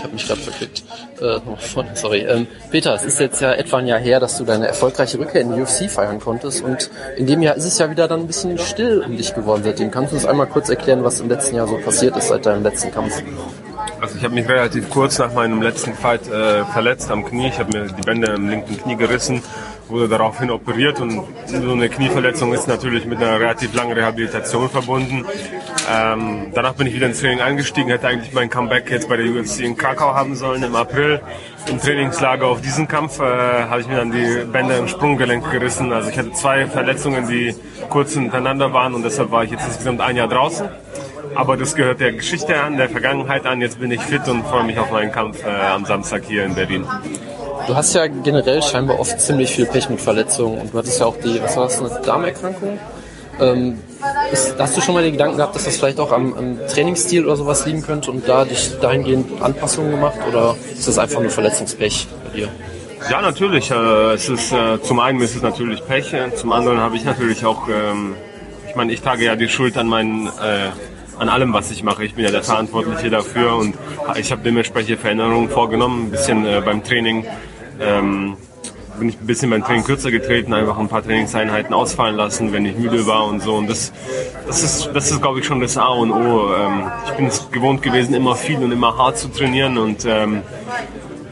Ich habe mich gerade verklickt. Äh, sorry. Ähm, Peter, es ist jetzt ja etwa ein Jahr her, dass du deine erfolgreiche Rückkehr in die UFC feiern konntest und in dem Jahr ist es ja wieder dann ein bisschen still um dich geworden seitdem. Kannst du uns einmal kurz erklären, was im letzten Jahr so passiert ist seit deinem letzten Kampf? Also ich habe mich relativ kurz nach meinem letzten Fight äh, verletzt am Knie. Ich habe mir die Bänder im linken Knie gerissen, wurde daraufhin operiert und so eine Knieverletzung ist natürlich mit einer relativ langen Rehabilitation verbunden. Ähm, danach bin ich wieder ins Training eingestiegen, hätte eigentlich mein Comeback jetzt bei der UFC in Krakau haben sollen im April. Im Trainingslager auf diesen Kampf äh, habe ich mir dann die Bänder im Sprunggelenk gerissen. Also ich hatte zwei Verletzungen, die kurz hintereinander waren und deshalb war ich jetzt insgesamt ein Jahr draußen. Aber das gehört der Geschichte an, der Vergangenheit an. Jetzt bin ich fit und freue mich auf meinen Kampf äh, am Samstag hier in Berlin. Du hast ja generell scheinbar oft ziemlich viel Pech mit Verletzungen und du hattest ja auch die, was war das, eine Darmerkrankung? Ähm, ist, hast du schon mal den Gedanken gehabt, dass das vielleicht auch am, am, Trainingsstil oder sowas liegen könnte und da dich dahingehend Anpassungen gemacht oder ist das einfach nur Verletzungspech bei dir? Ja, natürlich. Äh, es ist, äh, zum einen ist es natürlich Pech, äh, zum anderen habe ich natürlich auch, ähm, ich meine, ich trage ja die Schuld an meinen an allem, was ich mache. Ich bin ja der Verantwortliche dafür und ich habe dementsprechend Veränderungen vorgenommen, ein bisschen äh, beim Training. Ähm, bin ich ein bisschen beim Training kürzer getreten, einfach ein paar Trainingseinheiten ausfallen lassen, wenn ich müde war und so. Und das, das ist, das ist, glaube ich, schon das A und O. Ähm, ich bin es gewohnt gewesen, immer viel und immer hart zu trainieren und ähm,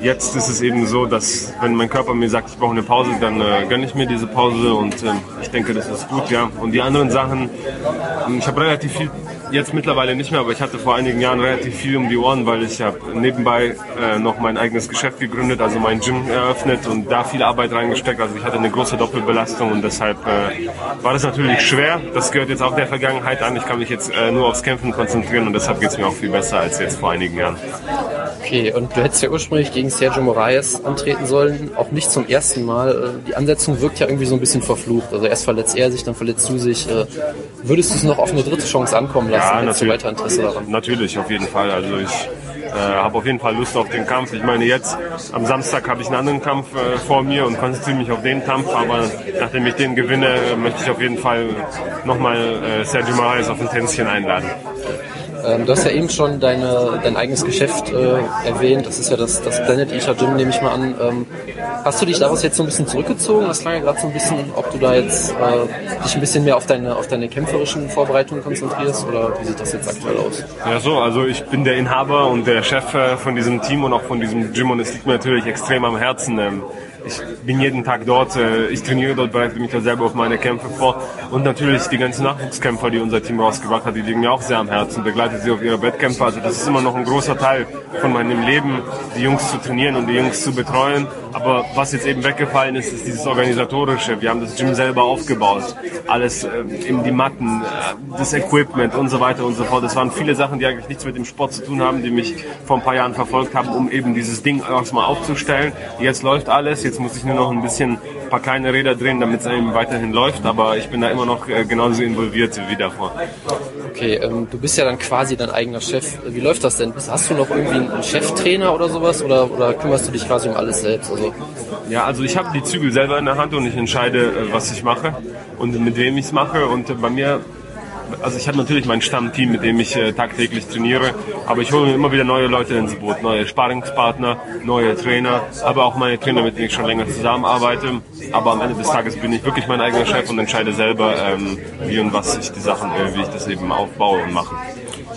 jetzt ist es eben so, dass wenn mein Körper mir sagt, ich brauche eine Pause, dann äh, gönne ich mir diese Pause und äh, ich denke, das ist gut, ja. Und die anderen Sachen, ähm, ich habe relativ viel jetzt mittlerweile nicht mehr, aber ich hatte vor einigen Jahren relativ viel um die Ohren, weil ich habe nebenbei äh, noch mein eigenes Geschäft gegründet, also mein Gym eröffnet und da viel Arbeit reingesteckt. Also ich hatte eine große Doppelbelastung und deshalb äh, war das natürlich schwer. Das gehört jetzt auch der Vergangenheit an. Ich kann mich jetzt äh, nur aufs Kämpfen konzentrieren und deshalb geht es mir auch viel besser als jetzt vor einigen Jahren. Okay, und du hättest ja ursprünglich gegen Sergio Moraes antreten sollen, auch nicht zum ersten Mal. Äh, die Ansetzung wirkt ja irgendwie so ein bisschen verflucht. Also erst verletzt er sich, dann verletzt du sich. Äh, würdest du es noch auf eine dritte Chance ankommen lassen? Ja, natürlich. Weiter Interesse daran? Natürlich, auf jeden Fall. Also ich äh, habe auf jeden Fall Lust auf den Kampf. Ich meine, jetzt am Samstag habe ich einen anderen Kampf äh, vor mir und konzentriere mich auf den Kampf. Aber nachdem ich den gewinne, möchte ich auf jeden Fall nochmal äh, Sergio Moraes auf ein Tänzchen einladen. Ähm, du hast ja eben schon deine, dein eigenes Geschäft äh, erwähnt. Das ist ja das, das Planet Eater Gym, nehme ich mal an. Ähm, hast du dich daraus jetzt so ein bisschen zurückgezogen? Das klang ja gerade so ein bisschen, ob du da jetzt äh, dich ein bisschen mehr auf deine, auf deine kämpferischen Vorbereitungen konzentrierst oder wie sieht das jetzt aktuell aus? Ja, so, also ich bin der Inhaber und der Chef äh, von diesem Team und auch von diesem Gym und es liegt mir natürlich extrem am Herzen. Ähm, ich bin jeden Tag dort, äh, ich trainiere dort, bereite mich da selber auf meine Kämpfe vor. Und natürlich die ganzen Nachwuchskämpfer, die unser Team rausgebracht hat, die liegen mir auch sehr am Herzen, begleitet sie auf ihre Wettkämpfe. Also das ist immer noch ein großer Teil von meinem Leben, die Jungs zu trainieren und die Jungs zu betreuen. Aber was jetzt eben weggefallen ist, ist dieses Organisatorische. Wir haben das Gym selber aufgebaut. Alles, eben die Matten, äh, das Equipment und so weiter und so fort. Das waren viele Sachen, die eigentlich nichts mit dem Sport zu tun haben, die mich vor ein paar Jahren verfolgt haben, um eben dieses Ding erstmal aufzustellen. Jetzt läuft alles, jetzt muss ich nur noch ein bisschen ein paar kleine Räder drehen, damit es eben weiterhin läuft. Aber ich bin da immer noch äh, genauso involviert wie davor. Okay, ähm, du bist ja dann quasi dein eigener Chef. Wie läuft das denn? Hast du noch irgendwie einen Cheftrainer oder sowas? Oder, oder kümmerst du dich quasi um alles selbst? Also ja, also ich habe die Zügel selber in der Hand und ich entscheide, äh, was ich mache und mit wem ich es mache. Und äh, bei mir also ich habe natürlich mein Stammteam, mit dem ich äh, tagtäglich trainiere, aber ich hole mir immer wieder neue Leute ins Boot, neue Sparingspartner, neue Trainer, aber auch meine Trainer, mit denen ich schon länger zusammenarbeite. Aber am Ende des Tages bin ich wirklich mein eigener Chef und entscheide selber, ähm, wie und was ich die Sachen, äh, wie ich das eben aufbaue und mache.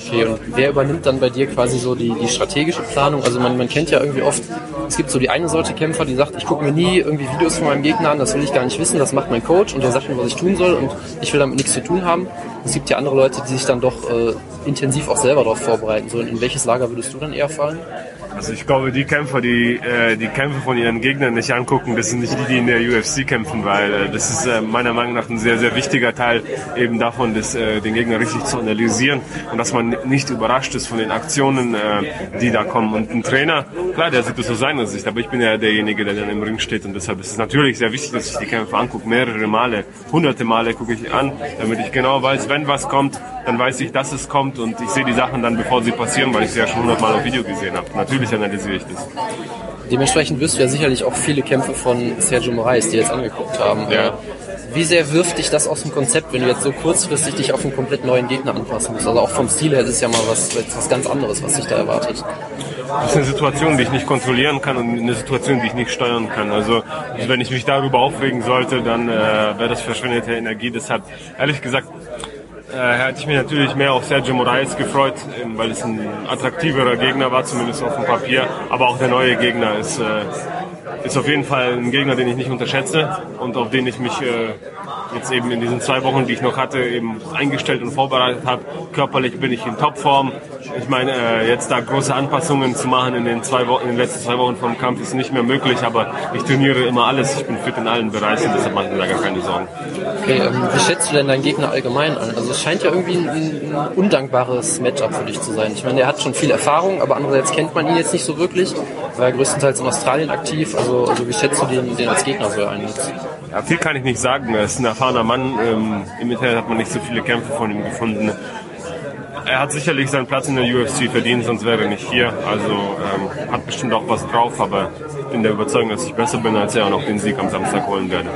Okay, und wer übernimmt dann bei dir quasi so die, die strategische Planung? Also man, man kennt ja irgendwie oft, es gibt so die eine Sorte Kämpfer, die sagt, ich gucke mir nie irgendwie Videos von meinem Gegner an, das will ich gar nicht wissen, das macht mein Coach und der sagt mir, was ich tun soll und ich will damit nichts zu tun haben. Es gibt ja andere Leute, die sich dann doch äh, intensiv auch selber darauf vorbereiten sollen. In welches Lager würdest du dann eher fallen? Also ich glaube, die Kämpfer, die äh, die Kämpfe von ihren Gegnern nicht angucken, das sind nicht die, die in der UFC kämpfen, weil äh, das ist äh, meiner Meinung nach ein sehr, sehr wichtiger Teil eben davon, das, äh, den Gegner richtig zu analysieren und dass man nicht überrascht ist von den Aktionen, äh, die da kommen. Und ein Trainer, klar, der sieht das aus seiner Sicht, aber ich bin ja derjenige, der dann im Ring steht und deshalb ist es natürlich sehr wichtig, dass ich die Kämpfe angucke, mehrere Male, hunderte Male gucke ich an, damit ich genau weiß, wenn was kommt, dann weiß ich, dass es kommt und ich sehe die Sachen dann, bevor sie passieren, weil ich sie ja schon hundertmal auf Video gesehen habe. Natürlich analysiere ich das. Dementsprechend wirst du ja sicherlich auch viele Kämpfe von Sergio Moraes dir jetzt angeguckt haben. Ja. Wie sehr wirft dich das aus dem Konzept, wenn du jetzt so kurzfristig dich auf einen komplett neuen Gegner anpassen musst? Also auch vom Stil her ist es ja mal was, was ganz anderes, was dich da erwartet. Das ist eine Situation, die ich nicht kontrollieren kann und eine Situation, die ich nicht steuern kann. Also wenn ich mich darüber aufregen sollte, dann äh, wäre das verschwendete Energie. Deshalb, ehrlich gesagt, hätte ich mich natürlich mehr auf Sergio Moraes gefreut, eben, weil es ein attraktiverer Gegner war, zumindest auf dem Papier. Aber auch der neue Gegner ist, äh, ist auf jeden Fall ein Gegner, den ich nicht unterschätze und auf den ich mich äh, jetzt eben in diesen zwei Wochen, die ich noch hatte, eben eingestellt und vorbereitet habe. Körperlich bin ich in Topform. Ich meine, äh, jetzt da große Anpassungen zu machen in den, zwei Wochen, in den letzten zwei Wochen vom Kampf ist nicht mehr möglich, aber ich trainiere immer alles. Ich bin fit in allen Bereichen, deshalb mache ich mir da gar keine Sorgen. Okay, ähm, wie schätzt du denn deinen Gegner allgemein an? Also es scheint ja irgendwie ein, ein undankbares Matchup für dich zu sein. Ich meine, er hat schon viel Erfahrung, aber andererseits kennt man ihn jetzt nicht so wirklich. War er größtenteils in Australien aktiv. Also, also wie schätzt du den, den als Gegner so ein? Ja, viel kann ich nicht sagen. Er ist ein erfahrener Mann. Ähm, Im Internet hat man nicht so viele Kämpfe von ihm gefunden. Er hat sicherlich seinen Platz in der UFC verdient, sonst wäre er nicht hier. Also ähm, hat bestimmt auch was drauf, aber ich bin der Überzeugung, dass ich besser bin als er und auch den Sieg am Samstag holen werde.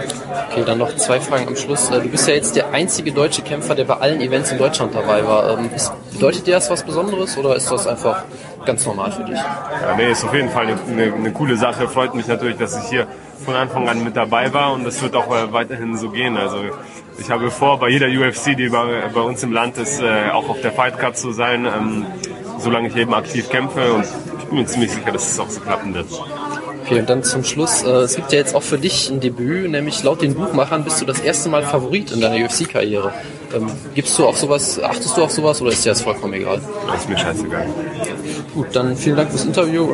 Okay, dann noch zwei Fragen am Schluss. Äh, Du bist ja jetzt der einzige deutsche Kämpfer, der bei allen Events in Deutschland dabei war. Ähm, bedeutet dir das was Besonderes oder ist das einfach ganz normal für dich? Ja, nee, ist auf jeden Fall eine, eine, eine coole Sache. Freut mich natürlich, dass ich hier von Anfang an mit dabei war und das wird auch äh, weiterhin so gehen. Also ich habe vor, bei jeder UFC, die bei, bei uns im Land ist, äh, auch auf der Fight Card zu sein, ähm, solange ich eben aktiv kämpfe und ich bin mir ziemlich sicher, dass es auch so klappen wird. Okay, und dann zum Schluss, äh, es gibt ja jetzt auch für dich ein Debüt, nämlich laut den Buchmachern bist du das erste Mal Favorit in deiner UFC-Karriere. Ähm, gibst du auf sowas, achtest du auf sowas oder ist dir das vollkommen egal? Das ist mir scheißegal. Gut, dann vielen Dank fürs Interview.